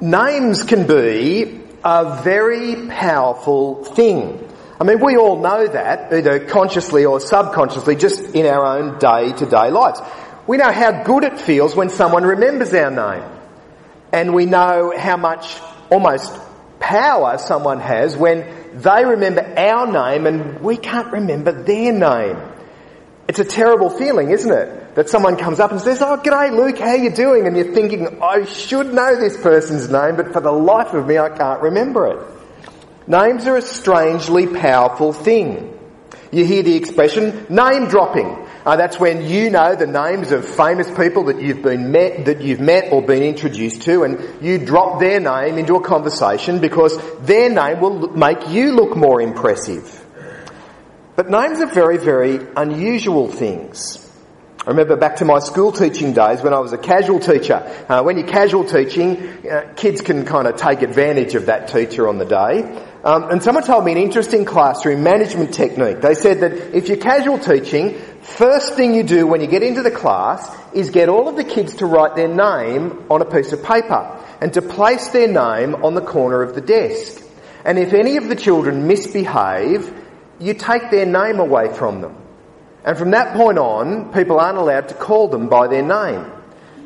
Names can be a very powerful thing. I mean, we all know that, either consciously or subconsciously, just in our own day to day lives. We know how good it feels when someone remembers our name. And we know how much almost power someone has when they remember our name and we can't remember their name. It's a terrible feeling, isn't it? That someone comes up and says, Oh, g'day Luke, how you doing? And you're thinking, I should know this person's name, but for the life of me I can't remember it. Names are a strangely powerful thing. You hear the expression name dropping. Uh, that's when you know the names of famous people that you've been met, that you've met or been introduced to, and you drop their name into a conversation because their name will make you look more impressive. But names are very, very unusual things. I remember back to my school teaching days when I was a casual teacher. Uh, when you're casual teaching, uh, kids can kind of take advantage of that teacher on the day. Um, and someone told me an interesting classroom management technique. They said that if you're casual teaching, first thing you do when you get into the class is get all of the kids to write their name on a piece of paper and to place their name on the corner of the desk. And if any of the children misbehave, you take their name away from them. And from that point on, people aren't allowed to call them by their name.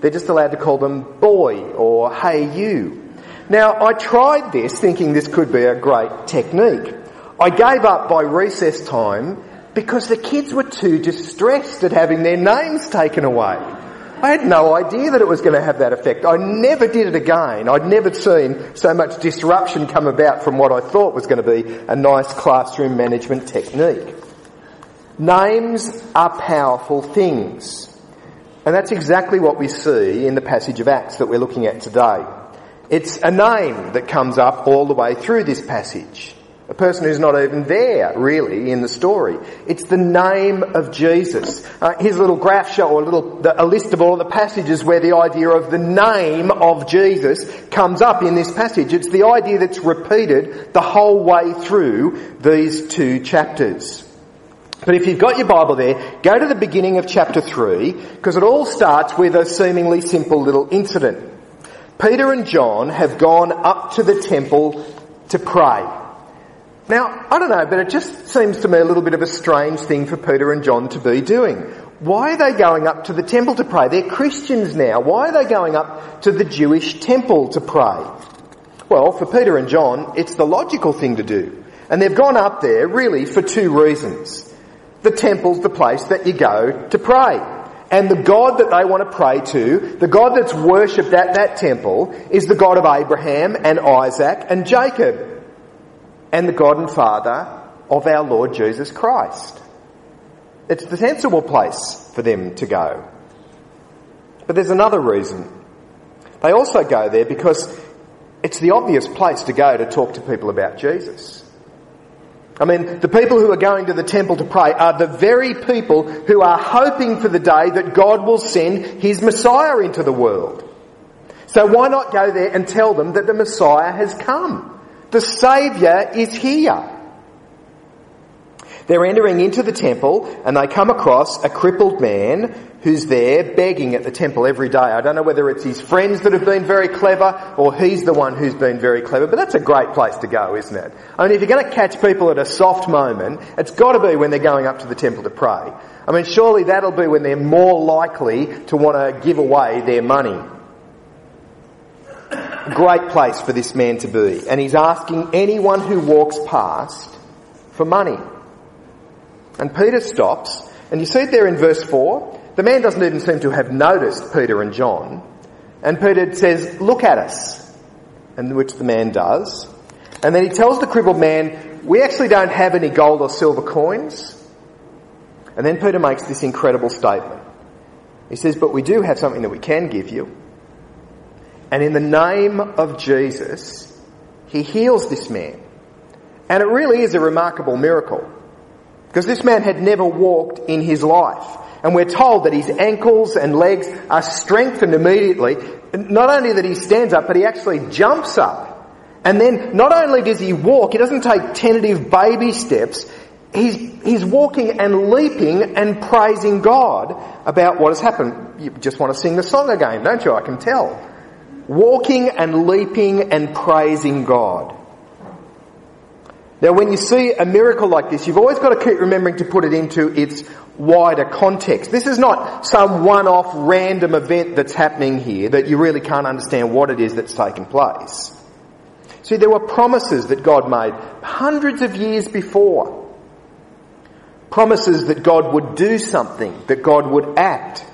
They're just allowed to call them boy or hey you. Now, I tried this thinking this could be a great technique. I gave up by recess time because the kids were too distressed at having their names taken away. I had no idea that it was going to have that effect. I never did it again. I'd never seen so much disruption come about from what I thought was going to be a nice classroom management technique. Names are powerful things. And that's exactly what we see in the passage of Acts that we're looking at today. It's a name that comes up all the way through this passage. A person who's not even there, really, in the story. It's the name of Jesus. Uh, here's a little graph show, a little, a list of all the passages where the idea of the name of Jesus comes up in this passage. It's the idea that's repeated the whole way through these two chapters. But if you've got your Bible there, go to the beginning of chapter 3, because it all starts with a seemingly simple little incident. Peter and John have gone up to the temple to pray. Now, I don't know, but it just seems to me a little bit of a strange thing for Peter and John to be doing. Why are they going up to the temple to pray? They're Christians now. Why are they going up to the Jewish temple to pray? Well, for Peter and John, it's the logical thing to do. And they've gone up there really for two reasons. The temple's the place that you go to pray. And the God that they want to pray to, the God that's worshipped at that temple, is the God of Abraham and Isaac and Jacob. And the God and Father of our Lord Jesus Christ. It's the sensible place for them to go. But there's another reason. They also go there because it's the obvious place to go to talk to people about Jesus. I mean, the people who are going to the temple to pray are the very people who are hoping for the day that God will send His Messiah into the world. So why not go there and tell them that the Messiah has come? The Saviour is here. They're entering into the temple and they come across a crippled man who's there begging at the temple every day. I don't know whether it's his friends that have been very clever or he's the one who's been very clever, but that's a great place to go, isn't it? I mean, if you're going to catch people at a soft moment, it's got to be when they're going up to the temple to pray. I mean, surely that'll be when they're more likely to want to give away their money. Great place for this man to be. And he's asking anyone who walks past for money. And Peter stops, and you see it there in verse 4. The man doesn't even seem to have noticed Peter and John. And Peter says, look at us. And which the man does. And then he tells the crippled man, we actually don't have any gold or silver coins. And then Peter makes this incredible statement. He says, but we do have something that we can give you. And in the name of Jesus, he heals this man. And it really is a remarkable miracle. Because this man had never walked in his life. And we're told that his ankles and legs are strengthened immediately. Not only that he stands up, but he actually jumps up. And then not only does he walk, he doesn't take tentative baby steps. He's, he's walking and leaping and praising God about what has happened. You just want to sing the song again, don't you? I can tell. walking and leaping and praising God. Now, when you see a miracle like this, you've always got to keep remembering to put it into its wider context. This is not some one-off random event that's happening here that you really can't understand what it is that's taken place. See, there were promises that God made hundreds of years before. Promises that God would do something, that God would act.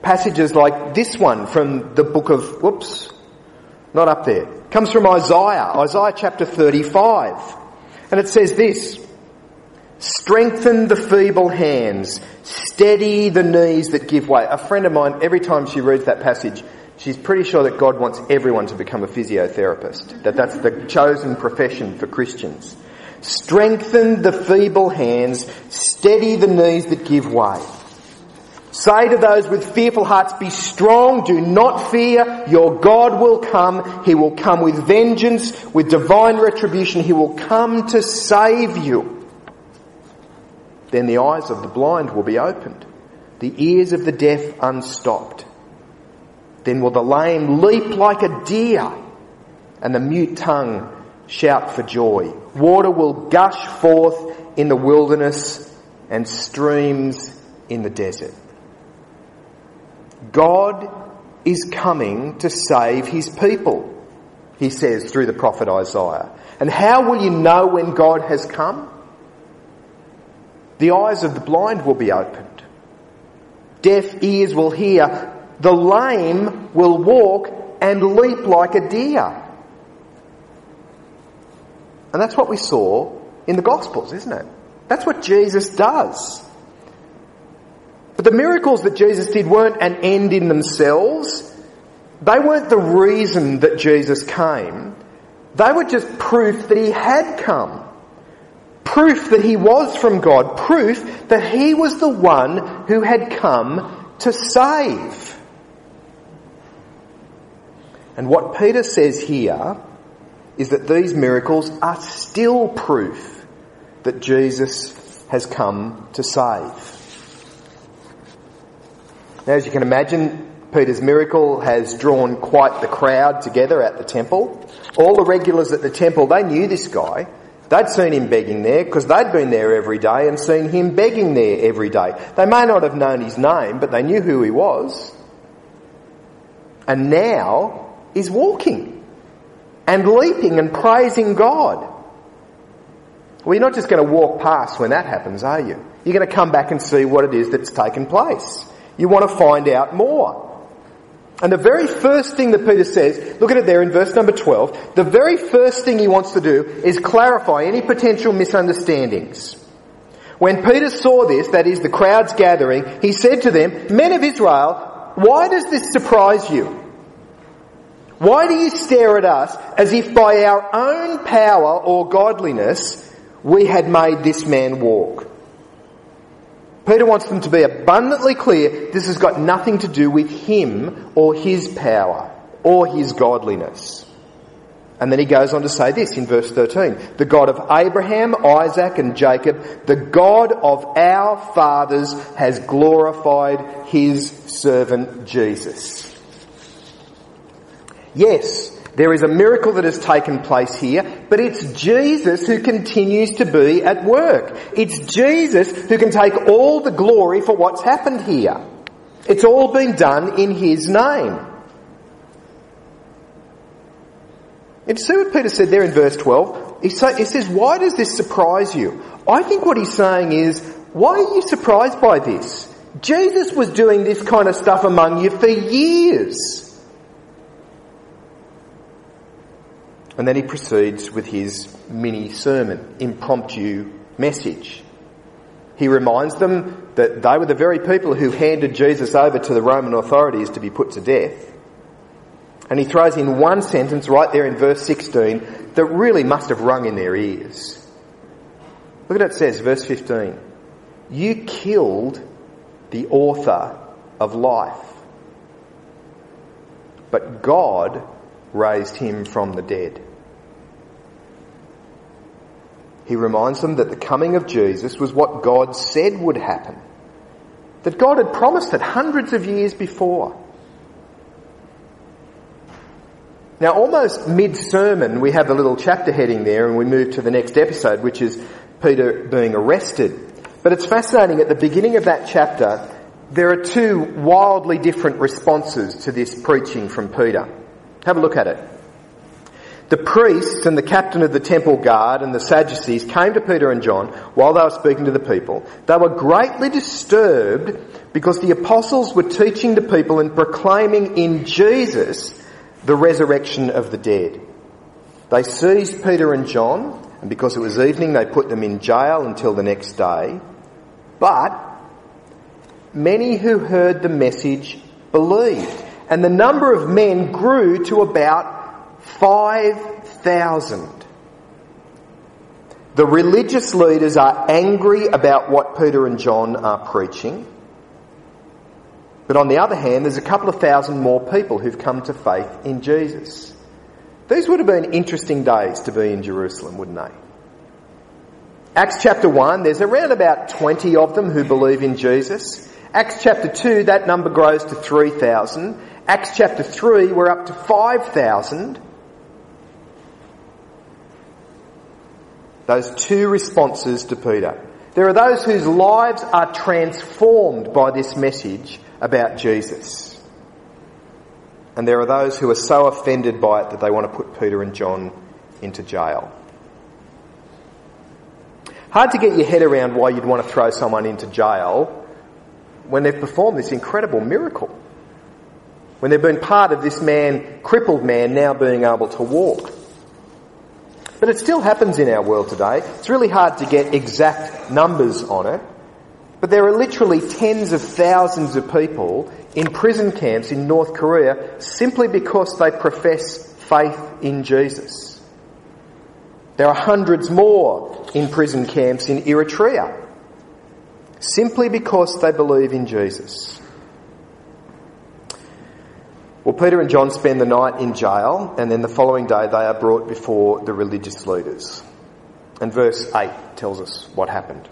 Passages like this one from the book of, whoops, not up there. It Comes from Isaiah, Isaiah chapter 35. And it says this, Strengthen the feeble hands, steady the knees that give way. A friend of mine, every time she reads that passage, she's pretty sure that God wants everyone to become a physiotherapist, that that's the chosen profession for Christians. Strengthen the feeble hands, steady the knees that give way. Say to those with fearful hearts, be strong, do not fear, your God will come, He will come with vengeance, with divine retribution, He will come to save you. Then the eyes of the blind will be opened, the ears of the deaf unstopped. Then will the lame leap like a deer, and the mute tongue shout for joy. Water will gush forth in the wilderness and streams in the desert. God is coming to save his people, he says through the prophet Isaiah. And how will you know when God has come? The eyes of the blind will be opened. Deaf ears will hear. The lame will walk and leap like a deer. And that's what we saw in the Gospels, isn't it? That's what Jesus does. But the miracles that Jesus did weren't an end in themselves. They weren't the reason that Jesus came. They were just proof that he had come. Proof that he was from God. Proof that he was the one who had come to save. And what Peter says here is that these miracles are still proof that Jesus has come to save. Now, as you can imagine, Peter's miracle has drawn quite the crowd together at the temple. All the regulars at the temple, they knew this guy. They'd seen him begging there because they'd been there every day and seen him begging there every day. They may not have known his name, but they knew who he was. And now he's walking and leaping and praising God. Well, you're not just going to walk past when that happens, are you? You're going to come back and see what it is that's taken place. You want to find out more. And the very first thing that Peter says, look at it there in verse number 12, the very first thing he wants to do is clarify any potential misunderstandings. When Peter saw this, that is the crowds gathering, he said to them, Men of Israel, why does this surprise you? Why do you stare at us as if by our own power or godliness we had made this man walk? Peter wants them to be abundantly clear this has got nothing to do with him or his power or his godliness. And then he goes on to say this in verse 13. The God of Abraham, Isaac and Jacob, the God of our fathers has glorified his servant Jesus. Yes, there is a miracle that has taken place here, but it's Jesus who continues to be at work. It's Jesus who can take all the glory for what's happened here. It's all been done in His name. And see what Peter said there in verse 12? He, he says, why does this surprise you? I think what he's saying is, why are you surprised by this? Jesus was doing this kind of stuff among you for years. And then he proceeds with his mini sermon, impromptu message. He reminds them that they were the very people who handed Jesus over to the Roman authorities to be put to death. And he throws in one sentence right there in verse 16 that really must have rung in their ears. Look at what it says, verse 15. You killed the author of life. But God raised him from the dead. He reminds them that the coming of Jesus was what God said would happen. That God had promised it hundreds of years before. Now, almost mid-sermon, we have a little chapter heading there and we move to the next episode, which is Peter being arrested. But it's fascinating, at the beginning of that chapter, there are two wildly different responses to this preaching from Peter. Have a look at it. The priests and the captain of the temple guard and the Sadducees came to Peter and John while they were speaking to the people. They were greatly disturbed because the apostles were teaching the people and proclaiming in Jesus the resurrection of the dead. They seized Peter and John, and because it was evening, they put them in jail until the next day. But many who heard the message believed, and the number of men grew to about 5,000. The religious leaders are angry about what Peter and John are preaching. But on the other hand, there's a couple of thousand more people who've come to faith in Jesus. These would have been interesting days to be in Jerusalem, wouldn't they? Acts chapter 1, there's around about 20 of them who believe in Jesus. Acts chapter 2, that number grows to 3,000. Acts chapter 3, we're up to 5,000. Those two responses to Peter. There are those whose lives are transformed by this message about Jesus. And there are those who are so offended by it that they want to put Peter and John into jail. Hard to get your head around why you'd want to throw someone into jail when they've performed this incredible miracle. When they've been part of this man, crippled man, now being able to walk. But it still happens in our world today. It's really hard to get exact numbers on it. But there are literally tens of thousands of people in prison camps in North Korea simply because they profess faith in Jesus. There are hundreds more in prison camps in Eritrea simply because they believe in Jesus. Well, Peter and John spend the night in jail, and then the following day they are brought before the religious leaders. And verse 8 tells us what happened.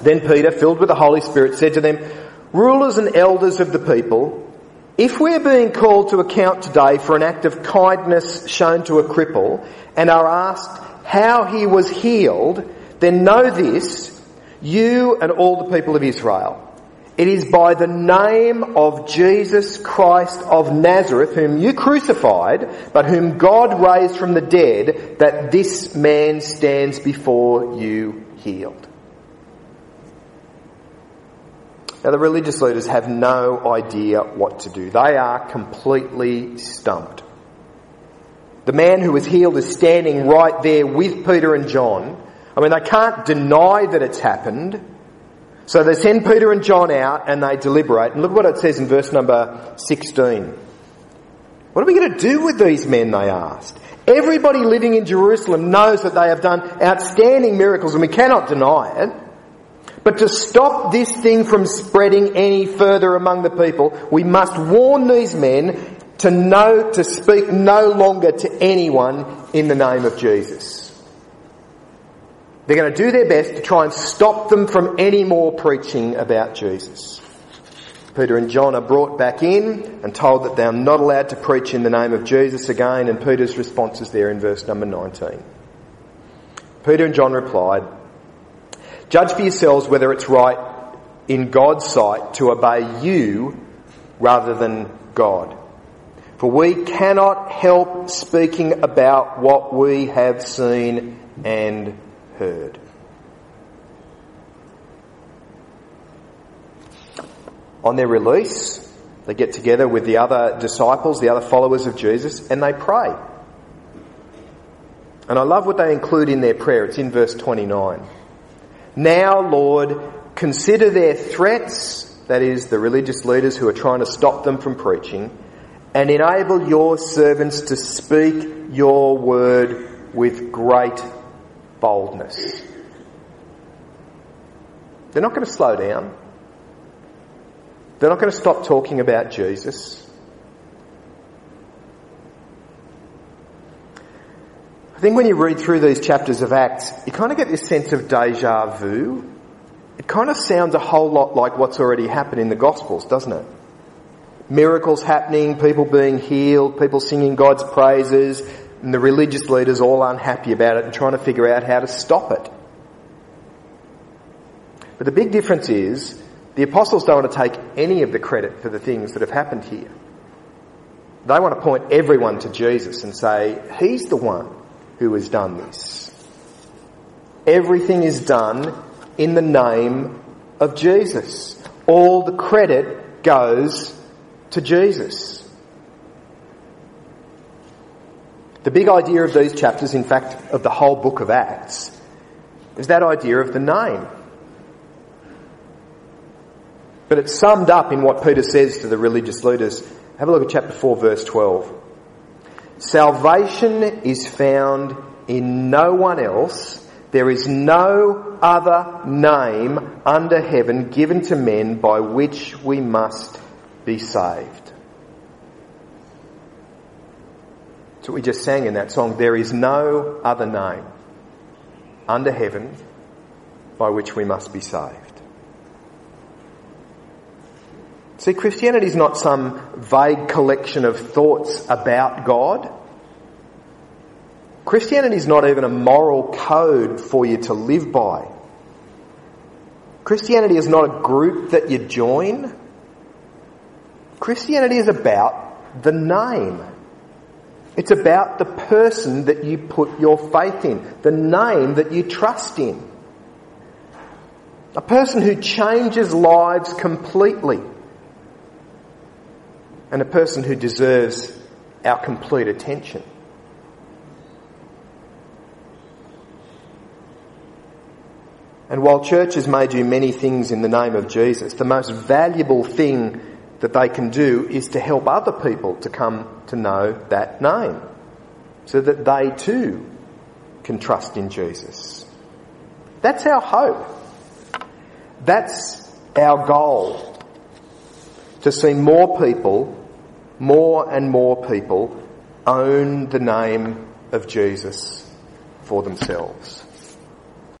Then Peter, filled with the Holy Spirit, said to them, Rulers and elders of the people, if we're being called to account today for an act of kindness shown to a cripple and are asked how he was healed, then know this, you and all the people of Israel. It is by the name of Jesus Christ of Nazareth, whom you crucified, but whom God raised from the dead, that this man stands before you healed. Now, the religious leaders have no idea what to do. They are completely stumped. The man who was healed is standing right there with Peter and John. I mean, they can't deny that it's happened. So they send Peter and John out and they deliberate. And look what it says in verse number 16. What are we going to do with these men, they asked. Everybody living in Jerusalem knows that they have done outstanding miracles and we cannot deny it. But to stop this thing from spreading any further among the people, we must warn these men to know, to speak no longer to anyone in the name of Jesus. They're going to do their best to try and stop them from any more preaching about Jesus. Peter and John are brought back in and told that they're not allowed to preach in the name of Jesus again, and Peter's response is there in verse number 19. Peter and John replied, Judge for yourselves whether it's right in God's sight to obey you rather than God. For we cannot help speaking about what we have seen and heard. On their release, they get together with the other disciples, the other followers of Jesus, and they pray. And I love what they include in their prayer. It's in verse 29. Now, Lord, consider their threats, that is, the religious leaders who are trying to stop them from preaching, and enable your servants to speak your word with great boldness. They're not going to slow down. They're not going to stop talking about Jesus. I think when you read through these chapters of Acts, you kind of get this sense of deja vu. It kind of sounds a whole lot like what's already happened in the Gospels, doesn't it? miracles happening, people being healed, people singing God's praises, and the religious leaders all unhappy about it and trying to figure out how to stop it. But the big difference is the apostles don't want to take any of the credit for the things that have happened here. They want to point everyone to Jesus and say, He's the one who has done this. Everything is done in the name of Jesus. All the credit goes to Jesus. The big idea of these chapters, in fact, of the whole book of Acts, is that idea of the name. But it's summed up in what Peter says to the religious leaders. Have a look at chapter 4, verse 12. Salvation is found in no one else. There is no other name under heaven given to men by which we must be saved. So we just sang in that song. There is no other name under heaven by which we must be saved. See, Christianity is not some vague collection of thoughts about God. Christianity is not even a moral code for you to live by. Christianity is not a group that you join. Christianity is about the name. It's about the person that you put your faith in, the name that you trust in. A person who changes lives completely and a person who deserves our complete attention. And while churches may do many things in the name of Jesus, the most valuable thing that they can do is to help other people to come to know that name so that they too can trust in Jesus. That's our hope. That's our goal to see more people, more and more people, own the name of Jesus for themselves.